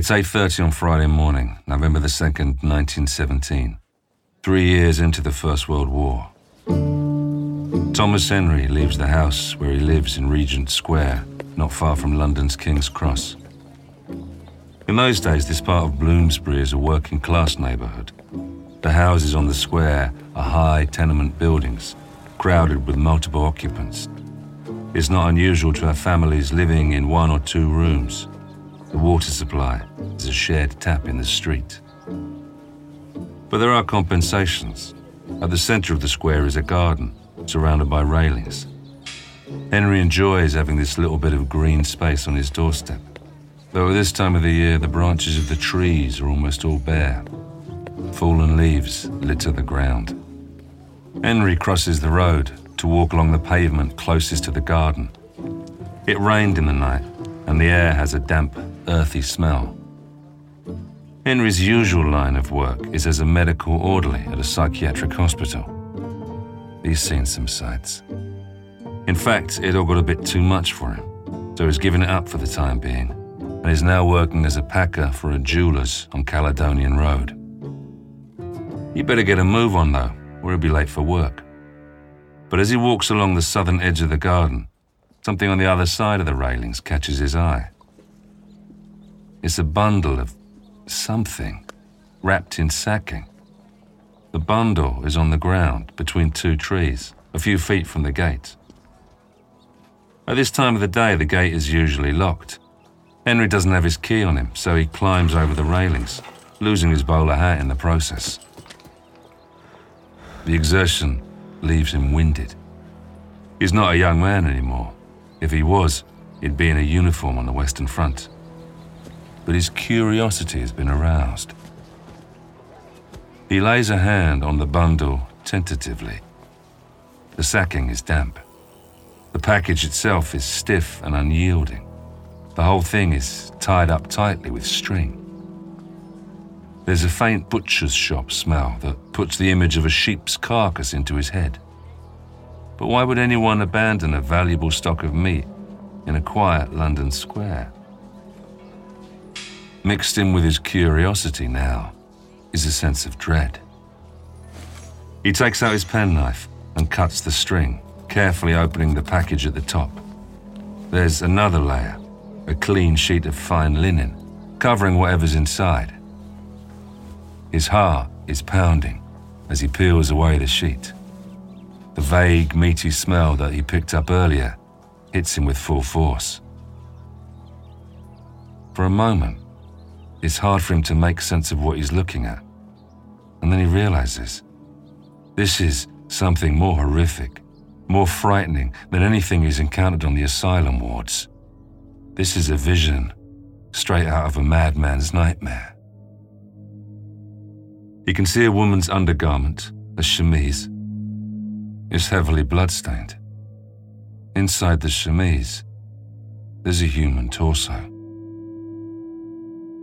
It's 8:30 on Friday morning, November the 2nd, 1917. 3 years into the First World War. Thomas Henry leaves the house where he lives in Regent Square, not far from London's King's Cross. In those days, this part of Bloomsbury is a working class neighbourhood. The houses on the square are high tenement buildings, crowded with multiple occupants. It's not unusual to have families living in one or two rooms. The water supply is a shared tap in the street. But there are compensations. At the center of the square is a garden, surrounded by railings. Henry enjoys having this little bit of green space on his doorstep. Though at this time of the year, the branches of the trees are almost all bare. Fallen leaves litter the ground. Henry crosses the road to walk along the pavement closest to the garden. It rained in the night, and the air has a damp, earthy smell. Henry's usual line of work is as a medical orderly at a psychiatric hospital. He's seen some sights. In fact, it all got a bit too much for him, so he's given it up for the time being, and is now working as a packer for a jeweller's on Caledonian Road. You better get a move on though, or he'll be late for work. But as he walks along the southern edge of the garden, something on the other side of the railings catches his eye. It's a bundle of something wrapped in sacking. The bundle is on the ground between two trees, a few feet from the gate. At this time of the day, the gate is usually locked. Henry doesn't have his key on him, so he climbs over the railings, losing his bowler hat in the process. The exertion leaves him winded. He's not a young man anymore. If he was, he'd be in a uniform on the Western Front but his curiosity has been aroused. He lays a hand on the bundle tentatively. The sacking is damp. The package itself is stiff and unyielding. The whole thing is tied up tightly with string. There's a faint butcher's shop smell that puts the image of a sheep's carcass into his head. But why would anyone abandon a valuable stock of meat in a quiet London square? Mixed in with his curiosity now is a sense of dread. He takes out his penknife and cuts the string, carefully opening the package at the top. There's another layer, a clean sheet of fine linen, covering whatever's inside. His heart is pounding as he peels away the sheet. The vague, meaty smell that he picked up earlier hits him with full force. For a moment, it's hard for him to make sense of what he's looking at. And then he realizes this is something more horrific, more frightening than anything he's encountered on the asylum wards. This is a vision straight out of a madman's nightmare. He can see a woman's undergarment, a chemise. It's heavily bloodstained. Inside the chemise, there's a human torso.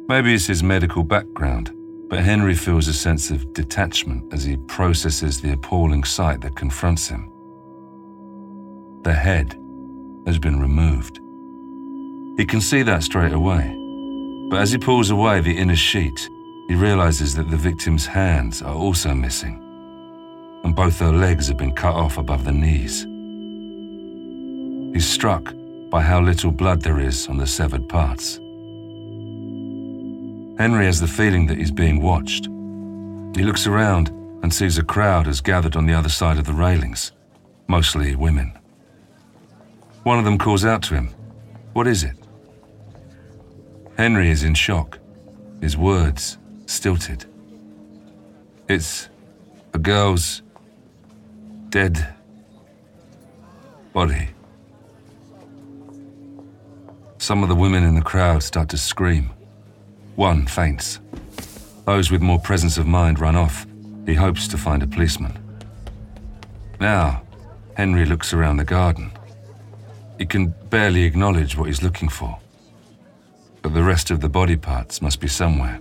Maybe it's his medical background, but Henry feels a sense of detachment as he processes the appalling sight that confronts him. The head has been removed. He can see that straight away, but as he pulls away the inner sheet, he realizes that the victim's hands are also missing, and both her legs have been cut off above the knees. He's struck by how little blood there is on the severed parts. Henry has the feeling that he's being watched. He looks around and sees a crowd has gathered on the other side of the railings, mostly women. One of them calls out to him, What is it? Henry is in shock, his words stilted. It's a girl's dead body. Some of the women in the crowd start to scream. One faints. Those with more presence of mind run off. He hopes to find a policeman. Now, Henry looks around the garden. He can barely acknowledge what he's looking for. But the rest of the body parts must be somewhere.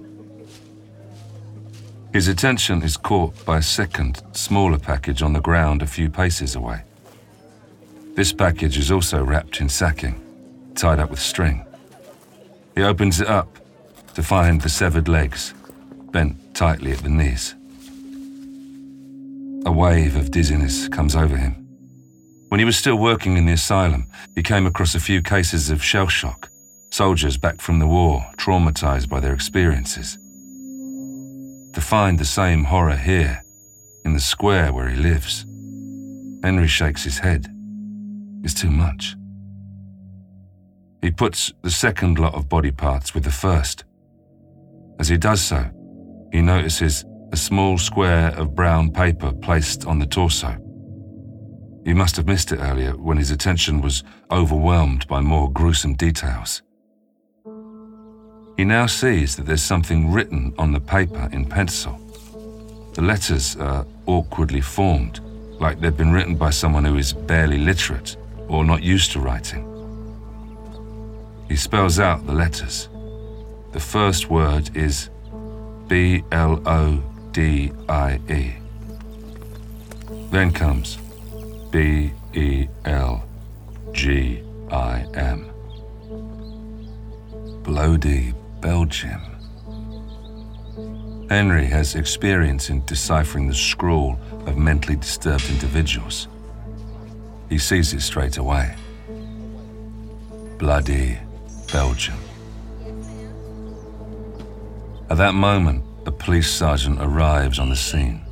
His attention is caught by a second, smaller package on the ground a few paces away. This package is also wrapped in sacking, tied up with string. He opens it up to find the severed legs, bent tightly at the knees. A wave of dizziness comes over him. When he was still working in the asylum, he came across a few cases of shell shock, soldiers back from the war, traumatized by their experiences. To find the same horror here, in the square where he lives, Henry shakes his head, It's too much. He puts the second lot of body parts with the first. As he does so, he notices a small square of brown paper placed on the torso. He must have missed it earlier when his attention was overwhelmed by more gruesome details. He now sees that there's something written on the paper in pencil. The letters are awkwardly formed, like they've been written by someone who is barely literate or not used to writing. He spells out the letters. The first word is B L O D I E. Then comes B E L G I M. Bloody Belgium. Henry has experience in deciphering the scrawl of mentally disturbed individuals. He sees it straight away. Bloody Belgium. At that moment, a police sergeant arrives on the scene.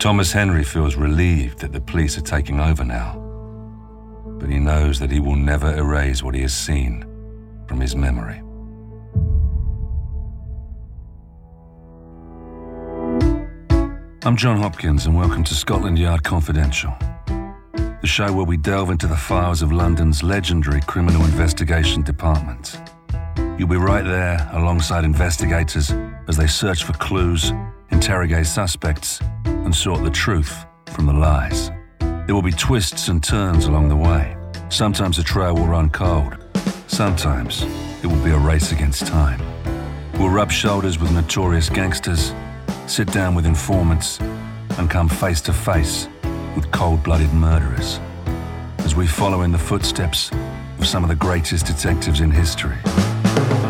Thomas Henry feels relieved that the police are taking over now, but he knows that he will never erase what he has seen from his memory. I'm John Hopkins, and welcome to Scotland Yard Confidential the show where we delve into the files of London's legendary criminal investigation department. You'll be right there alongside investigators as they search for clues, interrogate suspects, and sort the truth from the lies. There will be twists and turns along the way. Sometimes the trail will run cold. Sometimes it will be a race against time. We'll rub shoulders with notorious gangsters, sit down with informants, and come face to face with cold blooded murderers as we follow in the footsteps of some of the greatest detectives in history. Thank you.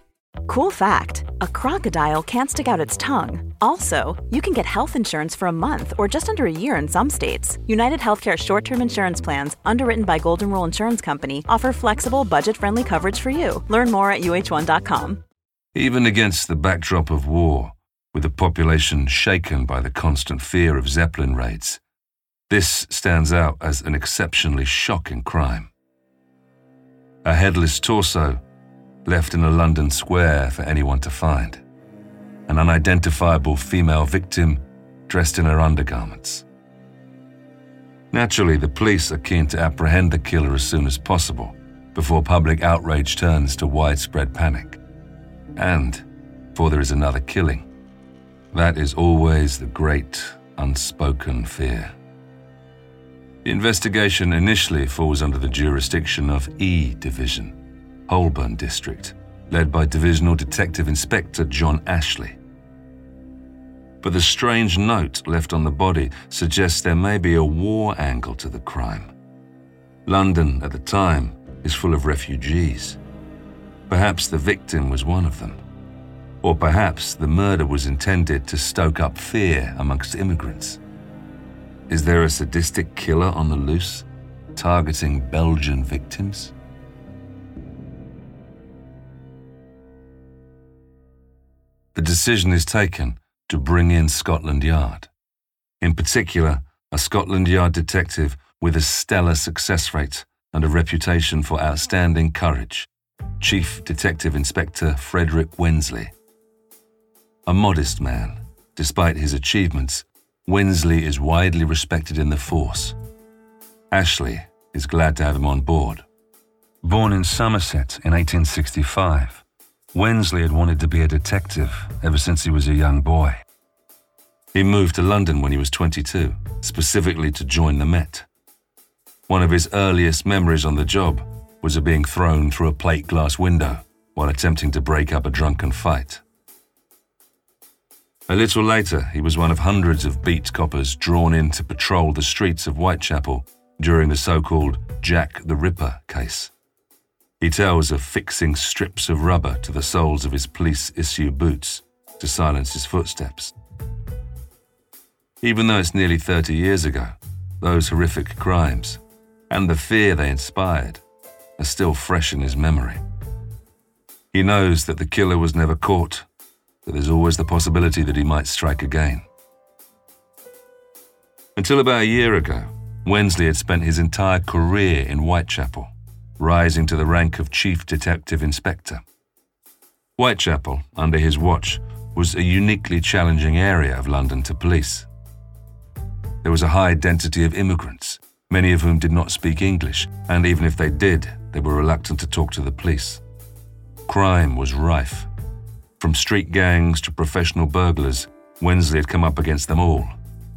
Cool fact a crocodile can't stick out its tongue. Also, you can get health insurance for a month or just under a year in some states. United Healthcare short term insurance plans, underwritten by Golden Rule Insurance Company, offer flexible, budget friendly coverage for you. Learn more at uh1.com. Even against the backdrop of war, with the population shaken by the constant fear of Zeppelin raids, this stands out as an exceptionally shocking crime. A headless torso left in a London square for anyone to find. An unidentifiable female victim dressed in her undergarments. Naturally, the police are keen to apprehend the killer as soon as possible before public outrage turns to widespread panic. And before there is another killing. That is always the great unspoken fear. The investigation initially falls under the jurisdiction of E Division, Holborn District, led by Divisional Detective Inspector John Ashley. But the strange note left on the body suggests there may be a war angle to the crime. London, at the time, is full of refugees. Perhaps the victim was one of them. Or perhaps the murder was intended to stoke up fear amongst immigrants. Is there a sadistic killer on the loose, targeting Belgian victims? The decision is taken to bring in Scotland Yard. In particular, a Scotland Yard detective with a stellar success rate and a reputation for outstanding courage, Chief Detective Inspector Frederick Wensley. A modest man, despite his achievements, Wensley is widely respected in the force. Ashley is glad to have him on board. Born in Somerset in 1865, Wensley had wanted to be a detective ever since he was a young boy. He moved to London when he was 22, specifically to join the Met. One of his earliest memories on the job was of being thrown through a plate glass window while attempting to break up a drunken fight. A little later, he was one of hundreds of beat coppers drawn in to patrol the streets of Whitechapel during the so called Jack the Ripper case. He tells of fixing strips of rubber to the soles of his police issue boots to silence his footsteps. Even though it's nearly 30 years ago, those horrific crimes and the fear they inspired are still fresh in his memory. He knows that the killer was never caught, but there's always the possibility that he might strike again. Until about a year ago, Wensley had spent his entire career in Whitechapel, rising to the rank of Chief Detective Inspector. Whitechapel, under his watch, was a uniquely challenging area of London to police. There was a high density of immigrants, many of whom did not speak English, and even if they did, they were reluctant to talk to the police. Crime was rife. From street gangs to professional burglars, Wensley had come up against them all,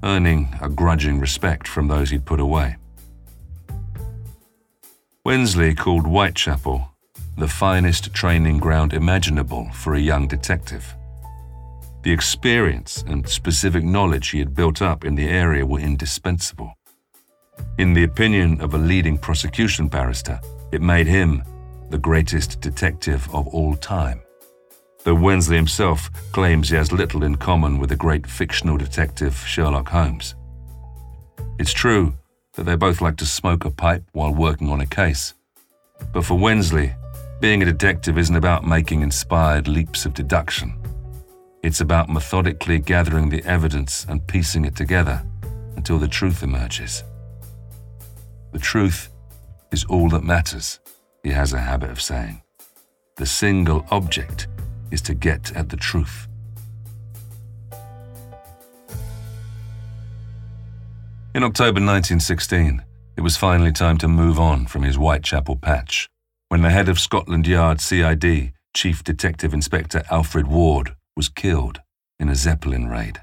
earning a grudging respect from those he'd put away. Wensley called Whitechapel the finest training ground imaginable for a young detective. The experience and specific knowledge he had built up in the area were indispensable. In the opinion of a leading prosecution barrister, it made him the greatest detective of all time. Though Wensley himself claims he has little in common with the great fictional detective Sherlock Holmes. It's true that they both like to smoke a pipe while working on a case. But for Wensley, being a detective isn't about making inspired leaps of deduction. It's about methodically gathering the evidence and piecing it together until the truth emerges. The truth is all that matters, he has a habit of saying. The single object is to get at the truth. In October 1916, it was finally time to move on from his Whitechapel patch when the head of Scotland Yard CID, Chief Detective Inspector Alfred Ward, was killed in a Zeppelin raid.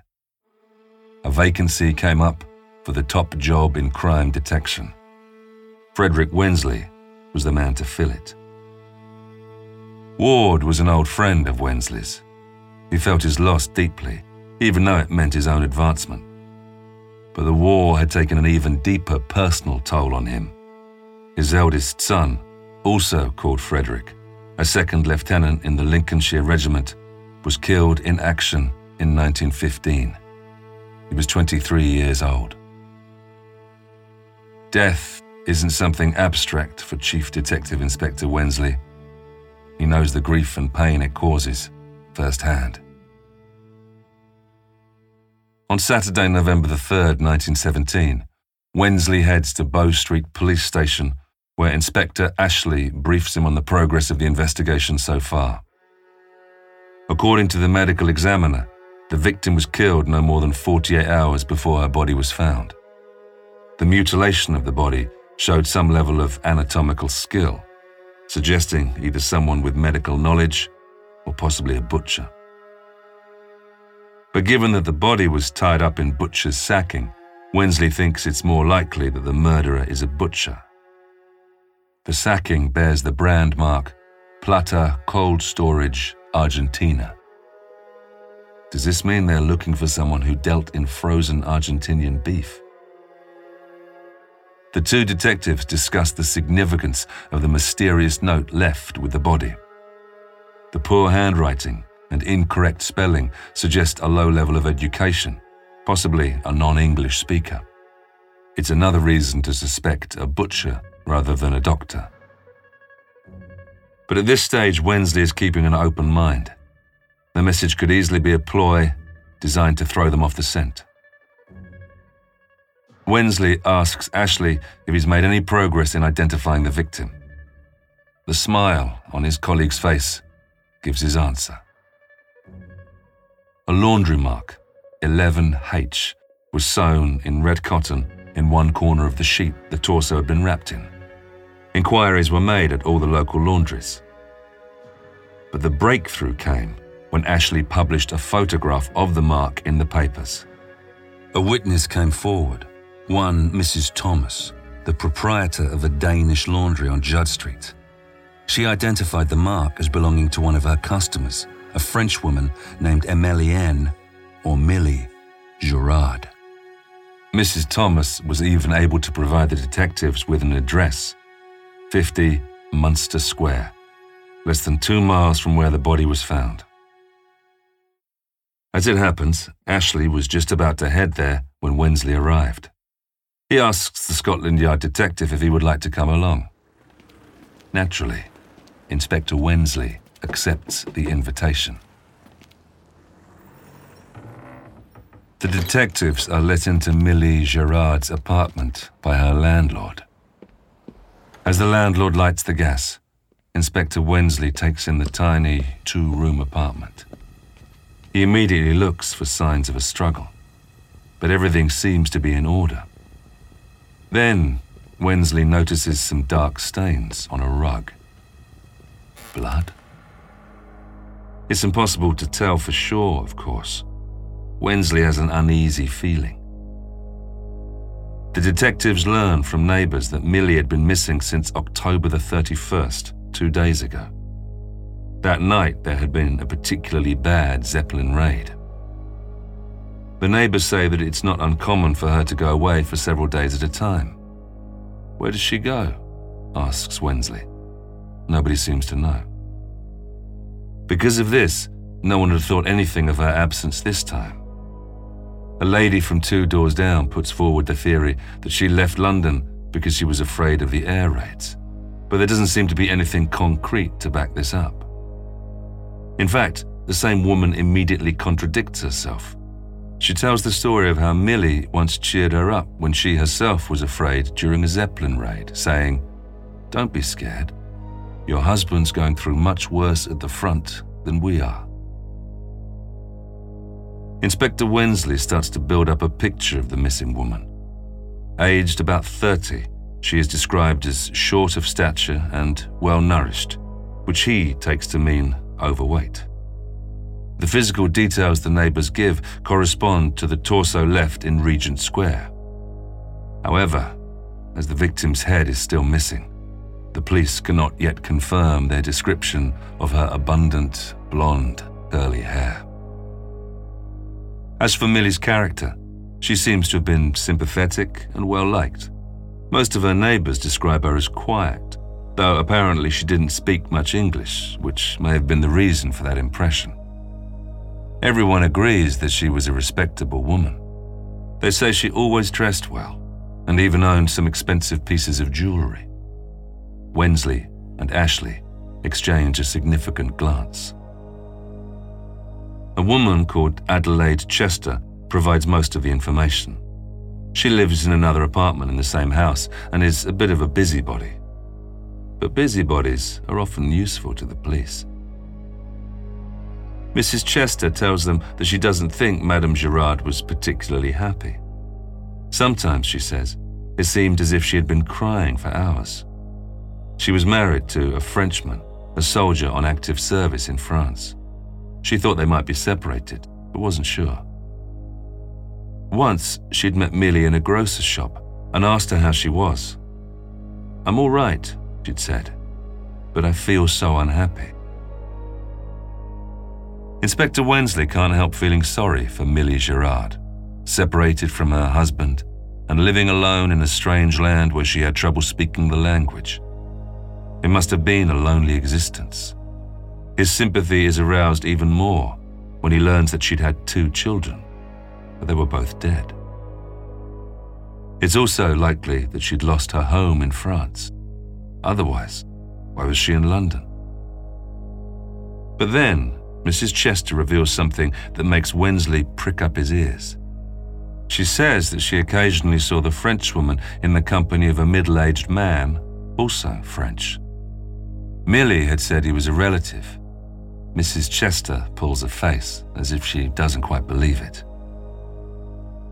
A vacancy came up for the top job in crime detection. Frederick Wensley was the man to fill it. Ward was an old friend of Wensley's. He felt his loss deeply, even though it meant his own advancement. But the war had taken an even deeper personal toll on him. His eldest son, also called Frederick, a second lieutenant in the Lincolnshire Regiment, was killed in action in 1915. He was 23 years old. Death isn't something abstract for Chief Detective Inspector Wensley. He knows the grief and pain it causes firsthand. On Saturday, November the 3rd, 1917, Wensley heads to Bow Street Police Station, where Inspector Ashley briefs him on the progress of the investigation so far. According to the medical examiner, the victim was killed no more than 48 hours before her body was found. The mutilation of the body showed some level of anatomical skill, suggesting either someone with medical knowledge or possibly a butcher. But given that the body was tied up in butcher's sacking, Wensley thinks it's more likely that the murderer is a butcher. The sacking bears the brand mark Plata Cold Storage, Argentina. Does this mean they're looking for someone who dealt in frozen Argentinian beef? The two detectives discuss the significance of the mysterious note left with the body. The poor handwriting and incorrect spelling suggest a low level of education, possibly a non English speaker. It's another reason to suspect a butcher rather than a doctor. But at this stage, Wensley is keeping an open mind. The message could easily be a ploy designed to throw them off the scent. Wensley asks Ashley if he's made any progress in identifying the victim. The smile on his colleague's face gives his answer. A laundry mark, 11H, was sewn in red cotton in one corner of the sheet the torso had been wrapped in. Inquiries were made at all the local laundries. But the breakthrough came when Ashley published a photograph of the mark in the papers. A witness came forward, one Mrs. Thomas, the proprietor of a Danish laundry on Judd Street. She identified the mark as belonging to one of her customers, a French woman named Emilienne, or Millie, Gerard. Mrs. Thomas was even able to provide the detectives with an address 50 Munster Square, less than two miles from where the body was found. As it happens, Ashley was just about to head there when Wensley arrived. He asks the Scotland Yard detective if he would like to come along. Naturally, Inspector Wensley accepts the invitation. The detectives are let into Millie Gerard's apartment by her landlord. As the landlord lights the gas, Inspector Wensley takes in the tiny two room apartment. He immediately looks for signs of a struggle, but everything seems to be in order. Then, Wensley notices some dark stains on a rug. Blood? It's impossible to tell for sure, of course. Wensley has an uneasy feeling. The detectives learn from neighbours that Millie had been missing since October the 31st, two days ago. That night, there had been a particularly bad Zeppelin raid. The neighbours say that it's not uncommon for her to go away for several days at a time. Where does she go? asks Wensley. Nobody seems to know. Because of this, no one had thought anything of her absence this time. A lady from two doors down puts forward the theory that she left London because she was afraid of the air raids, but there doesn't seem to be anything concrete to back this up. In fact, the same woman immediately contradicts herself. She tells the story of how Millie once cheered her up when she herself was afraid during a Zeppelin raid, saying, Don't be scared. Your husband's going through much worse at the front than we are. Inspector Wensley starts to build up a picture of the missing woman. Aged about 30, she is described as short of stature and well nourished, which he takes to mean overweight. The physical details the neighbours give correspond to the torso left in Regent Square. However, as the victim's head is still missing, the police cannot yet confirm their description of her abundant, blonde, curly hair. As for Millie's character, she seems to have been sympathetic and well liked. Most of her neighbours describe her as quiet, though apparently she didn't speak much English, which may have been the reason for that impression. Everyone agrees that she was a respectable woman. They say she always dressed well and even owned some expensive pieces of jewellery. Wensley and Ashley exchange a significant glance. A woman called Adelaide Chester provides most of the information. She lives in another apartment in the same house and is a bit of a busybody. But busybodies are often useful to the police. Mrs. Chester tells them that she doesn't think Madame Gerard was particularly happy. Sometimes, she says, it seemed as if she had been crying for hours. She was married to a Frenchman, a soldier on active service in France. She thought they might be separated, but wasn't sure. Once, she'd met Millie in a grocer's shop and asked her how she was. I'm all right, she'd said, but I feel so unhappy. Inspector Wensley can't help feeling sorry for Millie Gerard, separated from her husband and living alone in a strange land where she had trouble speaking the language. It must have been a lonely existence. His sympathy is aroused even more when he learns that she'd had two children, but they were both dead. It's also likely that she'd lost her home in France. Otherwise, why was she in London? But then, Mrs. Chester reveals something that makes Wensley prick up his ears. She says that she occasionally saw the Frenchwoman in the company of a middle aged man, also French. Millie had said he was a relative. Mrs. Chester pulls a face as if she doesn't quite believe it.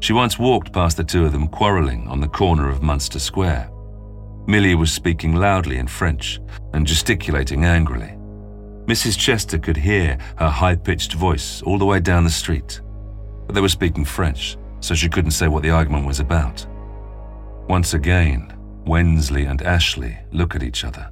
She once walked past the two of them quarrelling on the corner of Munster Square. Millie was speaking loudly in French and gesticulating angrily. Mrs. Chester could hear her high pitched voice all the way down the street, but they were speaking French, so she couldn't say what the argument was about. Once again, Wensley and Ashley look at each other.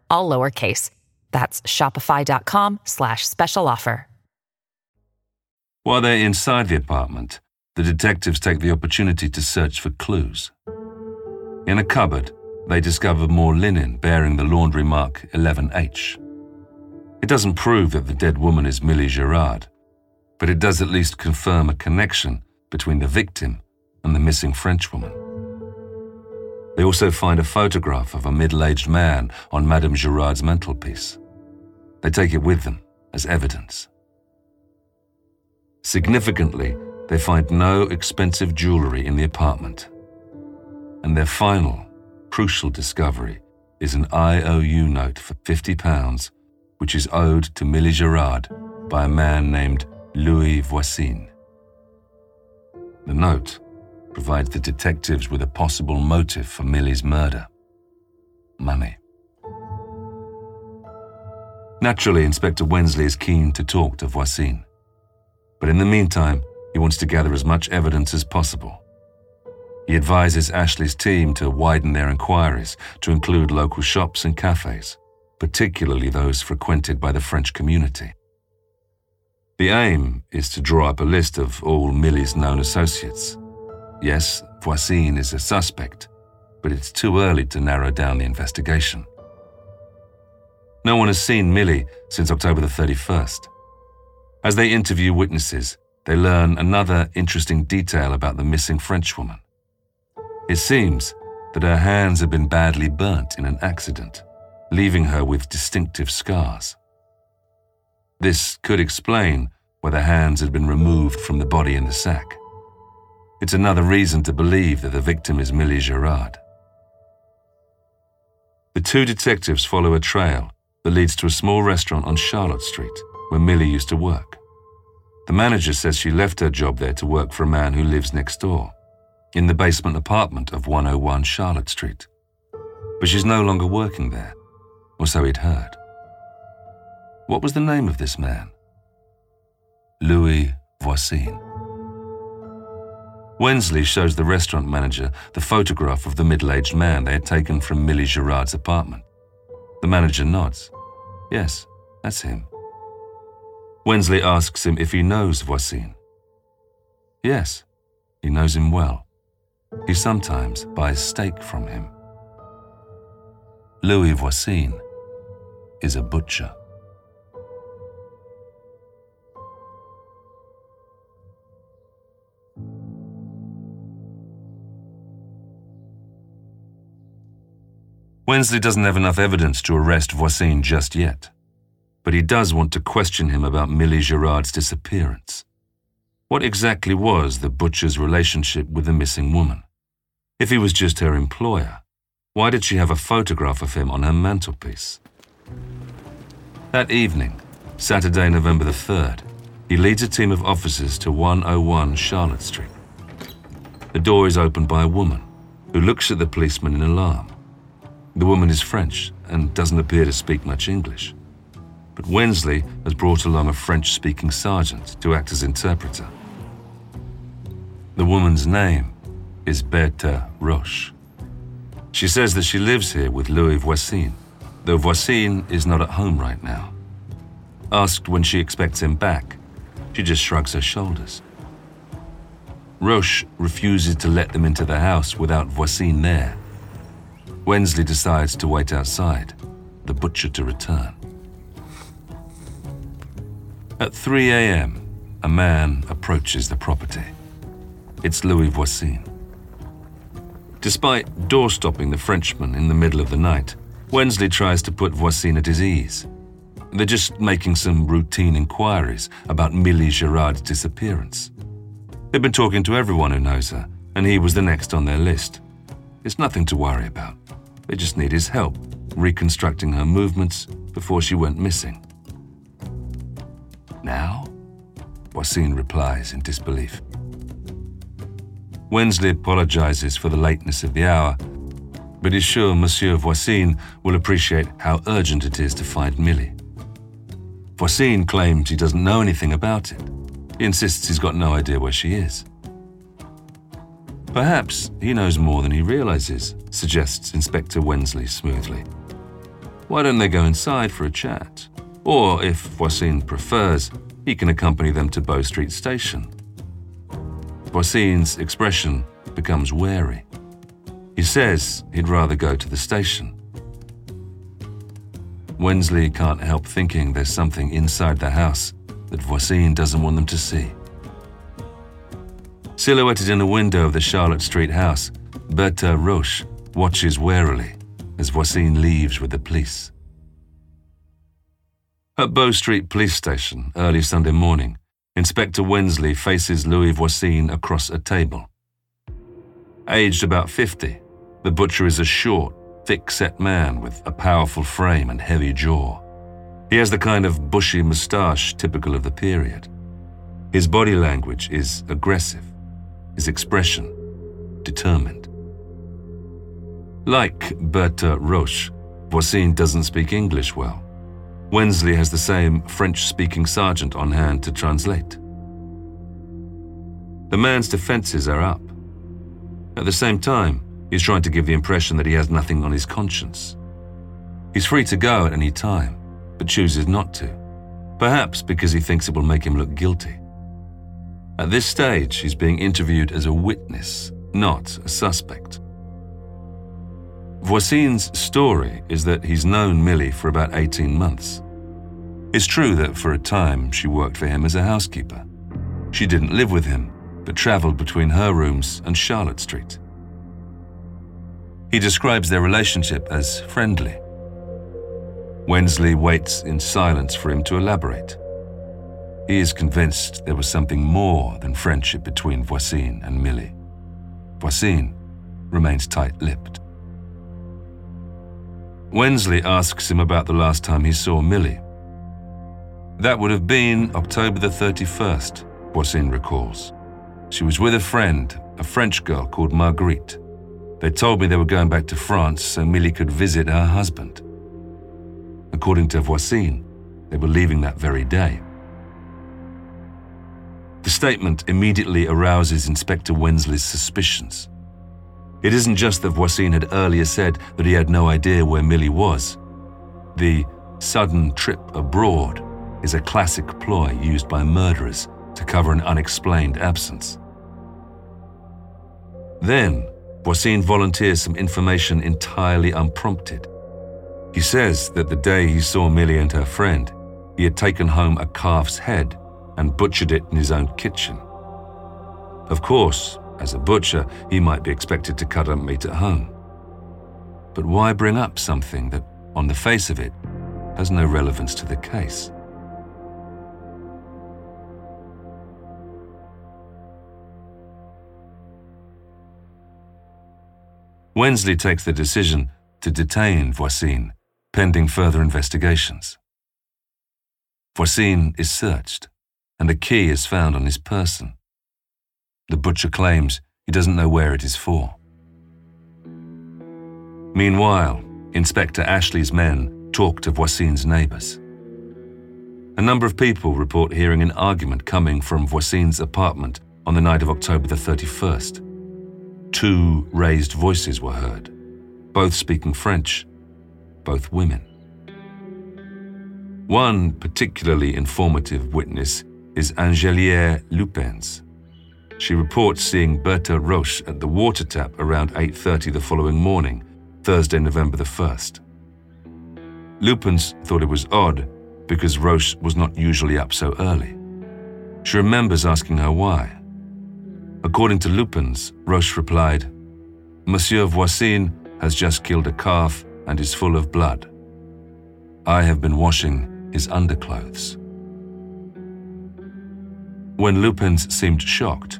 all lowercase. That's shopify.com slash special offer. While they're inside the apartment, the detectives take the opportunity to search for clues. In a cupboard, they discover more linen bearing the laundry mark 11H. It doesn't prove that the dead woman is Millie Gerard, but it does at least confirm a connection between the victim and the missing Frenchwoman. They also find a photograph of a middle aged man on Madame Gerard's mantelpiece. They take it with them as evidence. Significantly, they find no expensive jewelry in the apartment. And their final, crucial discovery is an IOU note for £50, which is owed to Millie Gerard by a man named Louis Voisin. The note provides the detectives with a possible motive for Millie's murder money. Naturally, Inspector Wensley is keen to talk to Voisin. But in the meantime, he wants to gather as much evidence as possible. He advises Ashley's team to widen their inquiries to include local shops and cafes, particularly those frequented by the French community. The aim is to draw up a list of all Millie's known associates. Yes, Voisin is a suspect, but it's too early to narrow down the investigation. No one has seen Millie since October the 31st. As they interview witnesses, they learn another interesting detail about the missing Frenchwoman. It seems that her hands had been badly burnt in an accident, leaving her with distinctive scars. This could explain why the hands had been removed from the body in the sack. It's another reason to believe that the victim is Millie Gerard. The two detectives follow a trail that leads to a small restaurant on Charlotte Street where Millie used to work. The manager says she left her job there to work for a man who lives next door, in the basement apartment of 101 Charlotte Street. But she's no longer working there, or so he'd heard. What was the name of this man? Louis Voisin. Wensley shows the restaurant manager the photograph of the middle aged man they had taken from Millie Gerard's apartment. The manager nods. Yes, that's him. Wensley asks him if he knows Voisin. Yes, he knows him well. He sometimes buys steak from him. Louis Voisin is a butcher. Wensley doesn't have enough evidence to arrest Voisin just yet, but he does want to question him about Millie Gerard's disappearance. What exactly was the butcher's relationship with the missing woman? If he was just her employer, why did she have a photograph of him on her mantelpiece? That evening, Saturday, November the 3rd, he leads a team of officers to 101 Charlotte Street. The door is opened by a woman who looks at the policeman in alarm. The woman is French and doesn't appear to speak much English. But Wensley has brought along a French speaking sergeant to act as interpreter. The woman's name is Berthe Roche. She says that she lives here with Louis Voisin, though Voisin is not at home right now. Asked when she expects him back, she just shrugs her shoulders. Roche refuses to let them into the house without Voisin there. Wensley decides to wait outside, the butcher to return. At 3 a.m., a man approaches the property. It's Louis Voisin. Despite door-stopping the Frenchman in the middle of the night, Wensley tries to put Voisin at his ease. They're just making some routine inquiries about Millie Gerard's disappearance. They've been talking to everyone who knows her, and he was the next on their list. It's nothing to worry about. They just need his help reconstructing her movements before she went missing. Now? Voisin replies in disbelief. Wensley apologizes for the lateness of the hour, but is sure Monsieur Voisin will appreciate how urgent it is to find Millie. Voisin claims he doesn't know anything about it. He insists he's got no idea where she is. Perhaps he knows more than he realizes, suggests Inspector Wensley smoothly. Why don't they go inside for a chat? Or, if Voisin prefers, he can accompany them to Bow Street Station. Voisin's expression becomes wary. He says he'd rather go to the station. Wensley can't help thinking there's something inside the house that Voisin doesn't want them to see. Silhouetted in the window of the Charlotte Street house, Berthe Roche watches warily as Voisin leaves with the police. At Bow Street Police Station early Sunday morning, Inspector Wensley faces Louis Voisin across a table. Aged about 50, the butcher is a short, thick-set man with a powerful frame and heavy jaw. He has the kind of bushy moustache typical of the period. His body language is aggressive, his expression determined. Like Berthe Roche, Voisin doesn't speak English well. Wensley has the same French-speaking sergeant on hand to translate. The man's defenses are up. At the same time, he's trying to give the impression that he has nothing on his conscience. He's free to go at any time, but chooses not to, perhaps because he thinks it will make him look guilty. At this stage, he's being interviewed as a witness, not a suspect. Voisin's story is that he's known Millie for about 18 months. It's true that for a time she worked for him as a housekeeper. She didn't live with him, but traveled between her rooms and Charlotte Street. He describes their relationship as friendly. Wensley waits in silence for him to elaborate. He is convinced there was something more than friendship between Voisin and Millie. Voisin remains tight-lipped. Wensley asks him about the last time he saw Millie. That would have been October the 31st, Voisin recalls. She was with a friend, a French girl called Marguerite. They told me they were going back to France so Millie could visit her husband. According to Voisin, they were leaving that very day. The statement immediately arouses Inspector Wensley's suspicions. It isn't just that Voisin had earlier said that he had no idea where Millie was. The sudden trip abroad is a classic ploy used by murderers to cover an unexplained absence. Then, Voisin volunteers some information entirely unprompted. He says that the day he saw Millie and her friend, he had taken home a calf's head and butchered it in his own kitchen. Of course, as a butcher, he might be expected to cut up meat at home. But why bring up something that, on the face of it, has no relevance to the case? Wensley takes the decision to detain Voisin, pending further investigations. Voisin is searched, and a key is found on his person. The butcher claims he doesn't know where it is for. Meanwhile, Inspector Ashley's men talk to Voisin's neighbors. A number of people report hearing an argument coming from Voisin's apartment on the night of October the 31st. Two raised voices were heard, both speaking French, both women. One particularly informative witness is Angelière Lupens. She reports seeing Bertha Roche at the water tap around 8.30 the following morning, Thursday, November the 1st. Lupens thought it was odd because Roche was not usually up so early. She remembers asking her why. According to Lupens, Roche replied, Monsieur Voisin has just killed a calf and is full of blood. I have been washing his underclothes. When Lupens seemed shocked,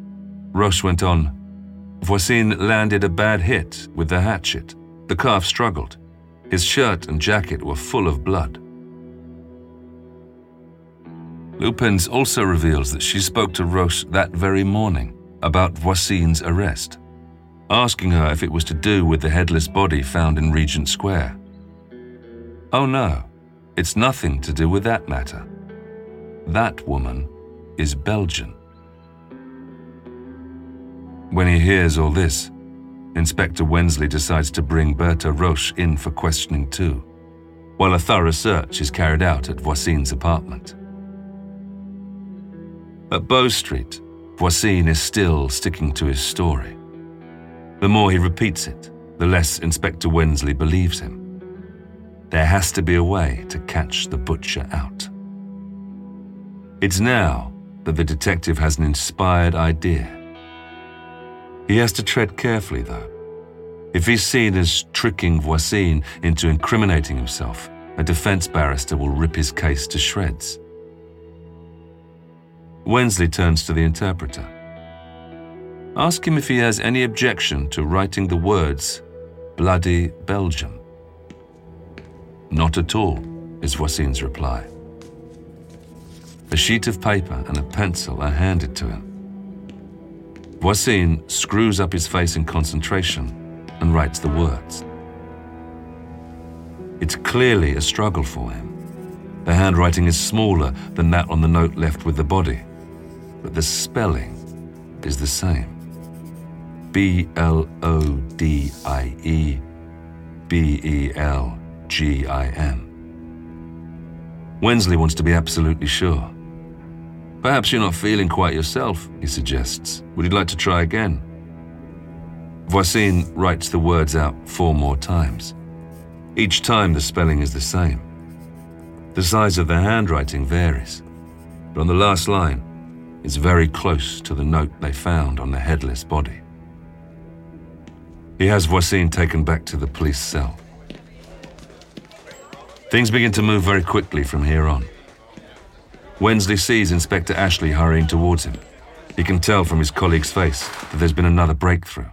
Roche went on, Voisin landed a bad hit with the hatchet. The calf struggled. His shirt and jacket were full of blood. Lupens also reveals that she spoke to Roche that very morning about Voisin's arrest, asking her if it was to do with the headless body found in Regent Square. Oh no, it's nothing to do with that matter. That woman is Belgian. When he hears all this, Inspector Wensley decides to bring Bertha Roche in for questioning too, while a thorough search is carried out at Voisin's apartment. At Bow Street, Voisin is still sticking to his story. The more he repeats it, the less Inspector Wensley believes him. There has to be a way to catch the butcher out. It's now that the detective has an inspired idea. He has to tread carefully, though. If he's seen as tricking Voisin into incriminating himself, a defense barrister will rip his case to shreds. Wensley turns to the interpreter. Ask him if he has any objection to writing the words Bloody Belgium. Not at all, is Voisin's reply. A sheet of paper and a pencil are handed to him. Voisin screws up his face in concentration and writes the words. It's clearly a struggle for him. The handwriting is smaller than that on the note left with the body, but the spelling is the same. B L O D I E B E L G I M. Wensley wants to be absolutely sure. Perhaps you're not feeling quite yourself, he suggests. Would you like to try again? Voisin writes the words out four more times. Each time the spelling is the same. The size of the handwriting varies, but on the last line, it's very close to the note they found on the headless body. He has Voisin taken back to the police cell. Things begin to move very quickly from here on. Wensley sees Inspector Ashley hurrying towards him. He can tell from his colleague's face that there's been another breakthrough.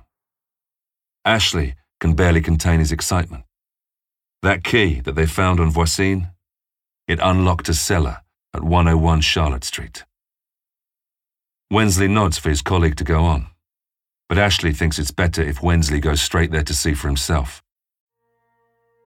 Ashley can barely contain his excitement. That key that they found on Voisin, it unlocked a cellar at 101 Charlotte Street. Wensley nods for his colleague to go on, but Ashley thinks it's better if Wensley goes straight there to see for himself.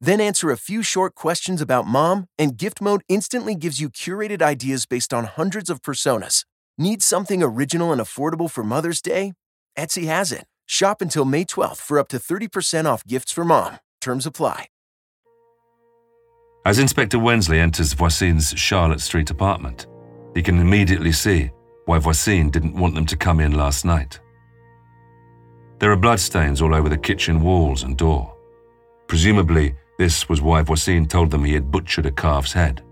Then answer a few short questions about mom, and gift mode instantly gives you curated ideas based on hundreds of personas. Need something original and affordable for Mother's Day? Etsy has it. Shop until May 12th for up to 30% off gifts for mom. Terms apply. As Inspector Wensley enters Voisin's Charlotte Street apartment, he can immediately see why Voisin didn't want them to come in last night. There are bloodstains all over the kitchen walls and door. Presumably, this was why Voisin told them he had butchered a calf's head,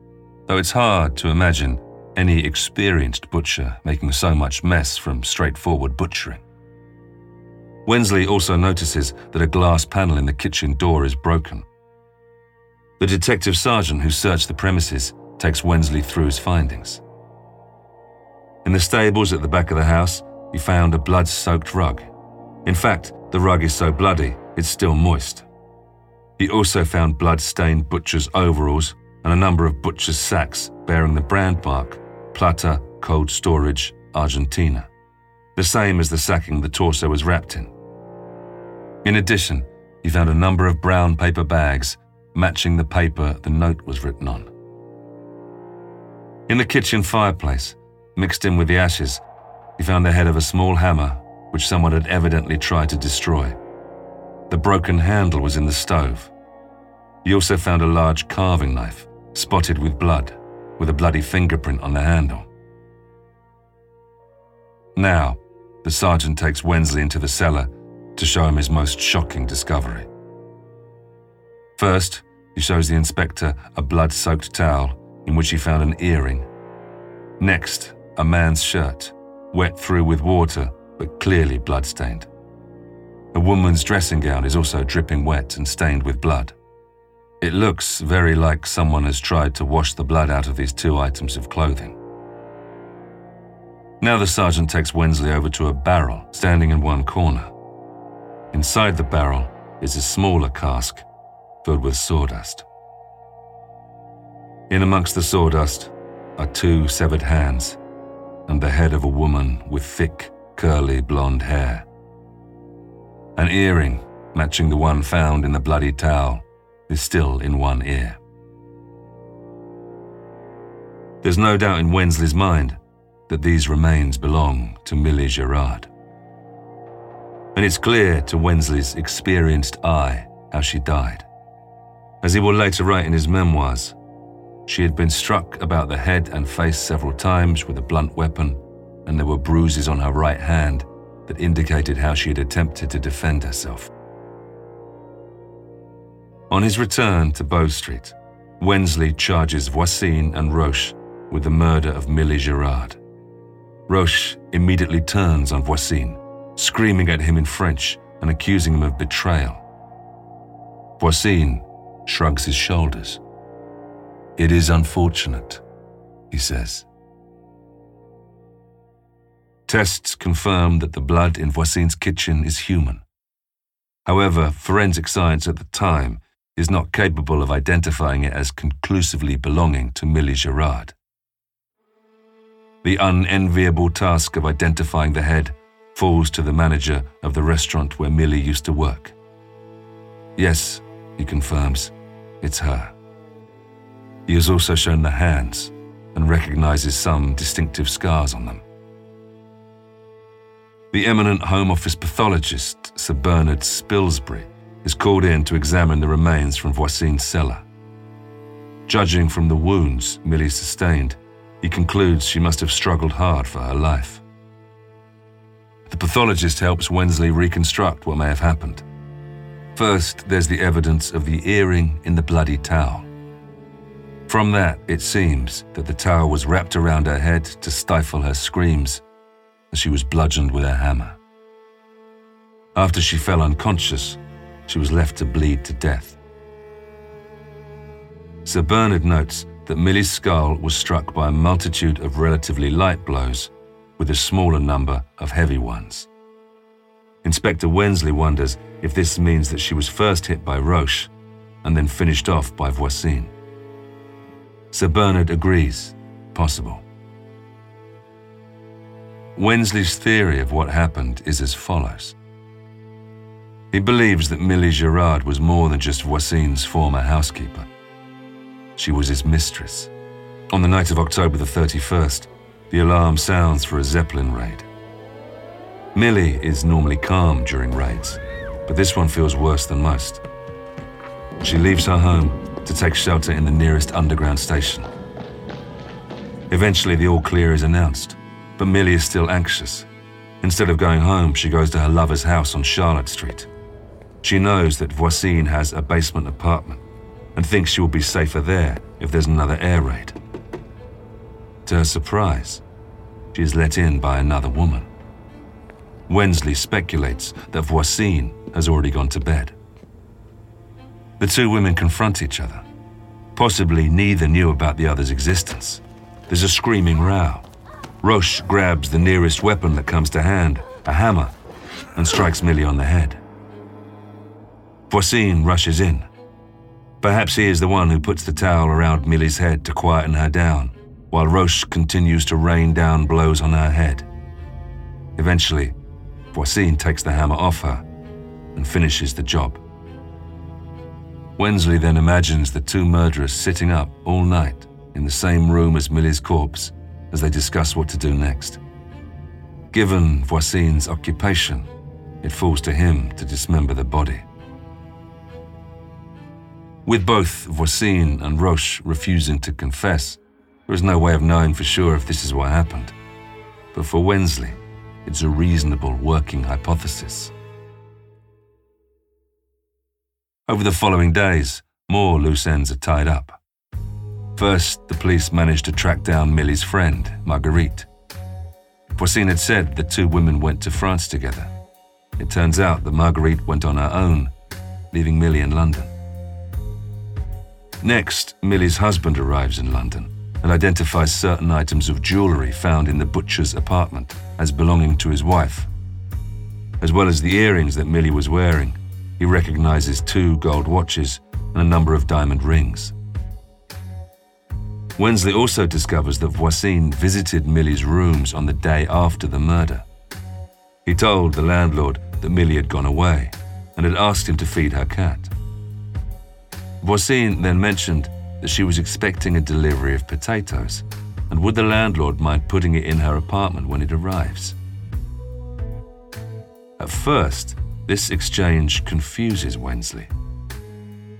though it's hard to imagine any experienced butcher making so much mess from straightforward butchering. Wensley also notices that a glass panel in the kitchen door is broken. The detective sergeant who searched the premises takes Wensley through his findings. In the stables at the back of the house, he found a blood soaked rug. In fact, the rug is so bloody, it's still moist. He also found blood stained butcher's overalls and a number of butcher's sacks bearing the brand mark Plata Cold Storage, Argentina, the same as the sacking the torso was wrapped in. In addition, he found a number of brown paper bags matching the paper the note was written on. In the kitchen fireplace, mixed in with the ashes, he found the head of a small hammer which someone had evidently tried to destroy. The broken handle was in the stove. He also found a large carving knife, spotted with blood, with a bloody fingerprint on the handle. Now, the sergeant takes Wensley into the cellar to show him his most shocking discovery. First, he shows the inspector a blood soaked towel in which he found an earring. Next, a man's shirt, wet through with water but clearly blood-stained. A woman's dressing gown is also dripping wet and stained with blood. It looks very like someone has tried to wash the blood out of these two items of clothing. Now the sergeant takes Wensley over to a barrel standing in one corner. Inside the barrel is a smaller cask filled with sawdust. In amongst the sawdust are two severed hands and the head of a woman with thick, curly blonde hair. An earring matching the one found in the bloody towel is still in one ear. There's no doubt in Wensley's mind that these remains belong to Millie Gerard. And it's clear to Wensley's experienced eye how she died. As he will later write in his memoirs, she had been struck about the head and face several times with a blunt weapon, and there were bruises on her right hand that indicated how she had attempted to defend herself. On his return to Bow Street, Wensley charges Voisin and Roche with the murder of Millie Gerard. Roche immediately turns on Voisin, screaming at him in French and accusing him of betrayal. Voisin shrugs his shoulders. It is unfortunate, he says. Tests confirm that the blood in Voisin's kitchen is human. However, forensic science at the time is not capable of identifying it as conclusively belonging to Millie Gerard. The unenviable task of identifying the head falls to the manager of the restaurant where Millie used to work. Yes, he confirms, it's her. He has also shown the hands and recognizes some distinctive scars on them. The eminent Home Office pathologist, Sir Bernard Spilsbury, is called in to examine the remains from Voisin's cellar. Judging from the wounds Millie sustained, he concludes she must have struggled hard for her life. The pathologist helps Wensley reconstruct what may have happened. First, there's the evidence of the earring in the bloody towel. From that, it seems that the towel was wrapped around her head to stifle her screams as she was bludgeoned with a hammer. After she fell unconscious, she was left to bleed to death. Sir Bernard notes that Millie's skull was struck by a multitude of relatively light blows, with a smaller number of heavy ones. Inspector Wensley wonders if this means that she was first hit by Roche and then finished off by Voisin. Sir Bernard agrees, possible. Wensley's theory of what happened is as follows. He believes that Millie Gerard was more than just Voisin's former housekeeper. She was his mistress. On the night of October the 31st, the alarm sounds for a Zeppelin raid. Millie is normally calm during raids, but this one feels worse than most. She leaves her home to take shelter in the nearest underground station. Eventually, the all clear is announced, but Millie is still anxious. Instead of going home, she goes to her lover's house on Charlotte Street. She knows that Voisin has a basement apartment and thinks she will be safer there if there's another air raid. To her surprise, she is let in by another woman. Wensley speculates that Voisin has already gone to bed. The two women confront each other. Possibly neither knew about the other's existence. There's a screaming row. Roche grabs the nearest weapon that comes to hand, a hammer, and strikes Millie on the head. Voisin rushes in. Perhaps he is the one who puts the towel around Millie's head to quieten her down, while Roche continues to rain down blows on her head. Eventually, Voisin takes the hammer off her and finishes the job. Wensley then imagines the two murderers sitting up all night in the same room as Millie's corpse as they discuss what to do next. Given Voisin's occupation, it falls to him to dismember the body. With both Voisin and Roche refusing to confess, there is no way of knowing for sure if this is what happened. But for Wensley, it's a reasonable working hypothesis. Over the following days, more loose ends are tied up. First, the police managed to track down Millie's friend, Marguerite. Voisin had said the two women went to France together. It turns out that Marguerite went on her own, leaving Millie in London. Next, Millie's husband arrives in London and identifies certain items of jewellery found in the butcher's apartment as belonging to his wife. As well as the earrings that Millie was wearing, he recognizes two gold watches and a number of diamond rings. Wensley also discovers that Voisin visited Millie's rooms on the day after the murder. He told the landlord that Millie had gone away and had asked him to feed her cat. Voisin then mentioned that she was expecting a delivery of potatoes and would the landlord mind putting it in her apartment when it arrives? At first, this exchange confuses Wensley.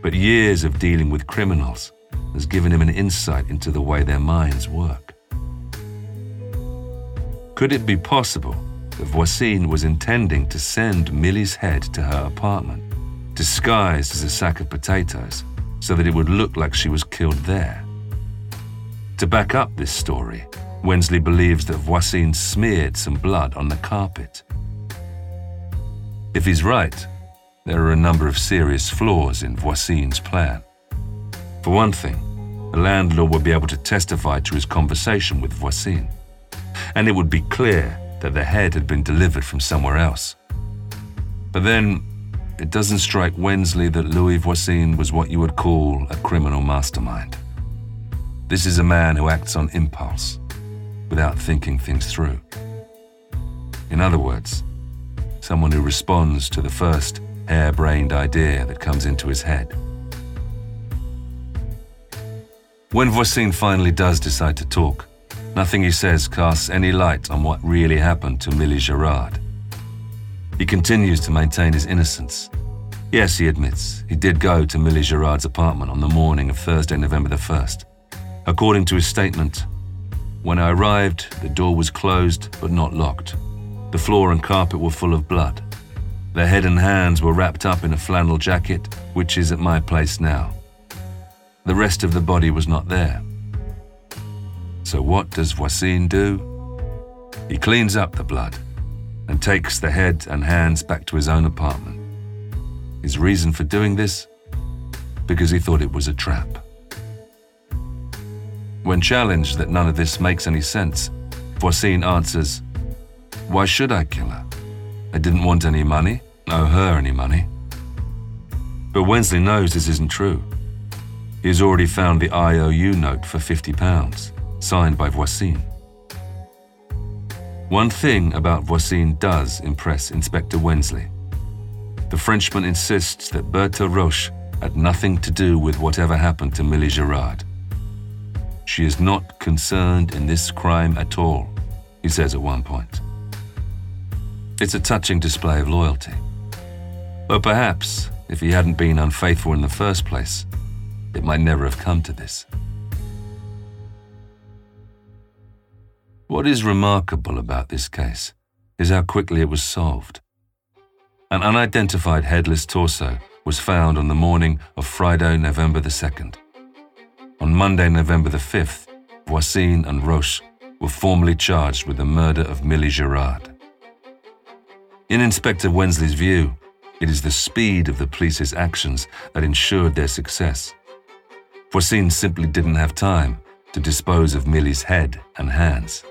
But years of dealing with criminals has given him an insight into the way their minds work. Could it be possible that Voisin was intending to send Millie's head to her apartment, disguised as a sack of potatoes, so that it would look like she was killed there? To back up this story, Wensley believes that Voisin smeared some blood on the carpet if he's right, there are a number of serious flaws in Voisin's plan. For one thing, the landlord would be able to testify to his conversation with Voisin, and it would be clear that the head had been delivered from somewhere else. But then, it doesn't strike Wensley that Louis Voisin was what you would call a criminal mastermind. This is a man who acts on impulse, without thinking things through. In other words, someone who responds to the first harebrained idea that comes into his head. When Voisin finally does decide to talk, nothing he says casts any light on what really happened to Millie Gerard. He continues to maintain his innocence. Yes, he admits, he did go to Millie Gerard's apartment on the morning of Thursday, November the 1st. According to his statement, when I arrived, the door was closed but not locked. The floor and carpet were full of blood. Their head and hands were wrapped up in a flannel jacket, which is at my place now. The rest of the body was not there. So what does Voisin do? He cleans up the blood and takes the head and hands back to his own apartment. His reason for doing this? Because he thought it was a trap. When challenged that none of this makes any sense, Voisin answers, Why should I kill her? I didn't want any money, owe her any money. But Wensley knows this isn't true. He has already found the IOU note for £50, signed by Voisin. One thing about Voisin does impress Inspector Wensley. The Frenchman insists that Berthe Roche had nothing to do with whatever happened to Millie Gerard. She is not concerned in this crime at all, he says at one point. It's a touching display of loyalty. But perhaps, if he hadn't been unfaithful in the first place, it might never have come to this. What is remarkable about this case is how quickly it was solved. An unidentified headless torso was found on the morning of Friday, November the 2nd. On Monday, November the 5th, Voisin and Roche were formally charged with the murder of Millie Gerard. In Inspector Wensley's view, it is the speed of the police's actions that ensured their success. Voisin simply didn't have time to dispose of Millie's head and hands.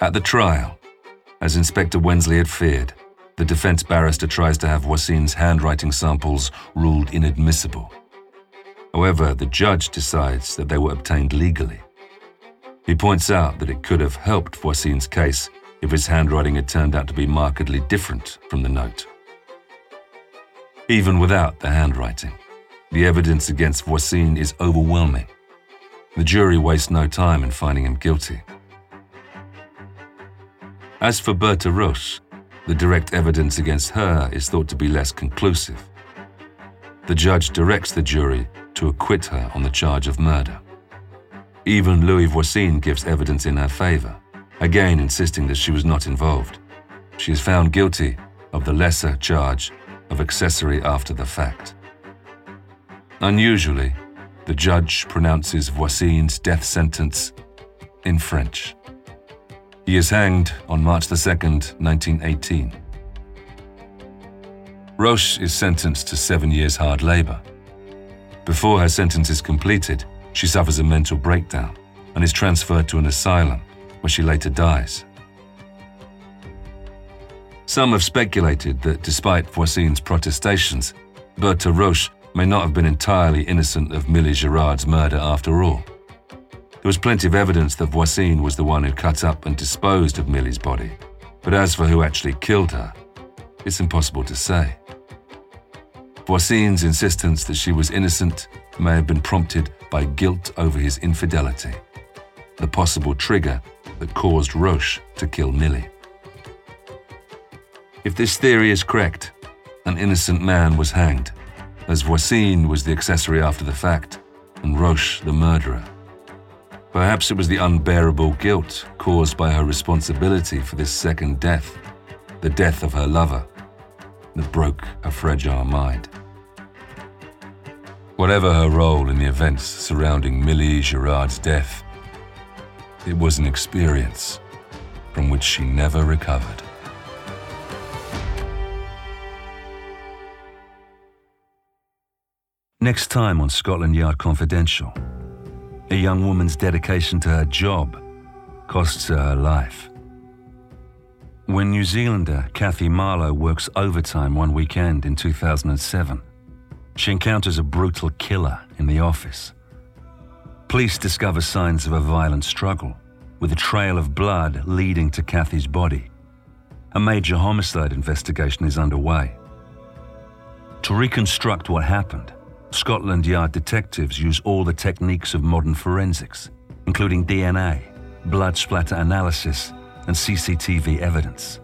At the trial, as Inspector Wensley had feared, the defense barrister tries to have Voisin's handwriting samples ruled inadmissible. However, the judge decides that they were obtained legally. He points out that it could have helped Voisin's case if his handwriting had turned out to be markedly different from the note. Even without the handwriting, the evidence against Voisin is overwhelming. The jury wastes no time in finding him guilty. As for Berthe Roche, the direct evidence against her is thought to be less conclusive. The judge directs the jury to acquit her on the charge of murder. Even Louis Voisin gives evidence in her favor, again insisting that she was not involved. She is found guilty of the lesser charge of accessory after the fact. Unusually, the judge pronounces Voisin's death sentence in French. He is hanged on March 2, 1918. Roche is sentenced to seven years hard labor. Before her sentence is completed, she suffers a mental breakdown and is transferred to an asylum where she later dies. Some have speculated that despite Voisin's protestations, Berthe Roche may not have been entirely innocent of Millie Gerard's murder after all. There was plenty of evidence that Voisin was the one who cut up and disposed of Millie's body, but as for who actually killed her, it's impossible to say. Voisin's insistence that she was innocent may have been prompted by guilt over his infidelity, the possible trigger that caused Roche to kill Millie. If this theory is correct, an innocent man was hanged, as Voisin was the accessory after the fact and Roche the murderer. Perhaps it was the unbearable guilt caused by her responsibility for this second death, the death of her lover, that broke her fragile mind. Whatever her role in the events surrounding Millie Gerard's death, it was an experience from which she never recovered. Next time on Scotland Yard Confidential. A young woman's dedication to her job costs her her life. When New Zealander Kathy Marlowe works overtime one weekend in 2007, she encounters a brutal killer in the office. Police discover signs of a violent struggle, with a trail of blood leading to Kathy's body. A major homicide investigation is underway. To reconstruct what happened, Scotland Yard detectives use all the techniques of modern forensics, including DNA, blood splatter analysis, and CCTV evidence.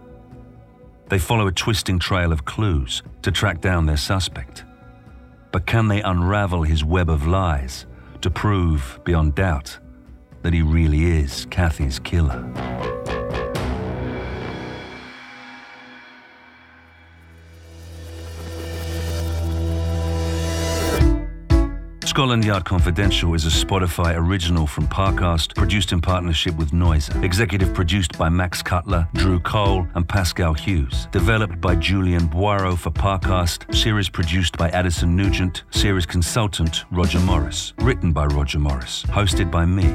They follow a twisting trail of clues to track down their suspect. But can they unravel his web of lies to prove, beyond doubt, that he really is Kathy's killer? Scotland Yard Confidential is a Spotify original from Parcast, produced in partnership with Noiser. Executive produced by Max Cutler, Drew Cole, and Pascal Hughes. Developed by Julian Boiro for Parcast. Series produced by Addison Nugent. Series consultant Roger Morris. Written by Roger Morris. Hosted by me,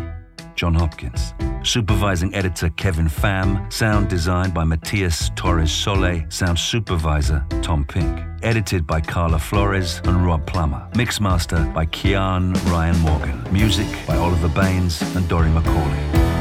John Hopkins. Supervising editor Kevin Pham. Sound designed by Matias Torres Sole. Sound supervisor Tom Pink. Edited by Carla Flores and Rob Plummer. Mixmaster by Kian Ryan Morgan. Music by Oliver Baines and Dory McCauley.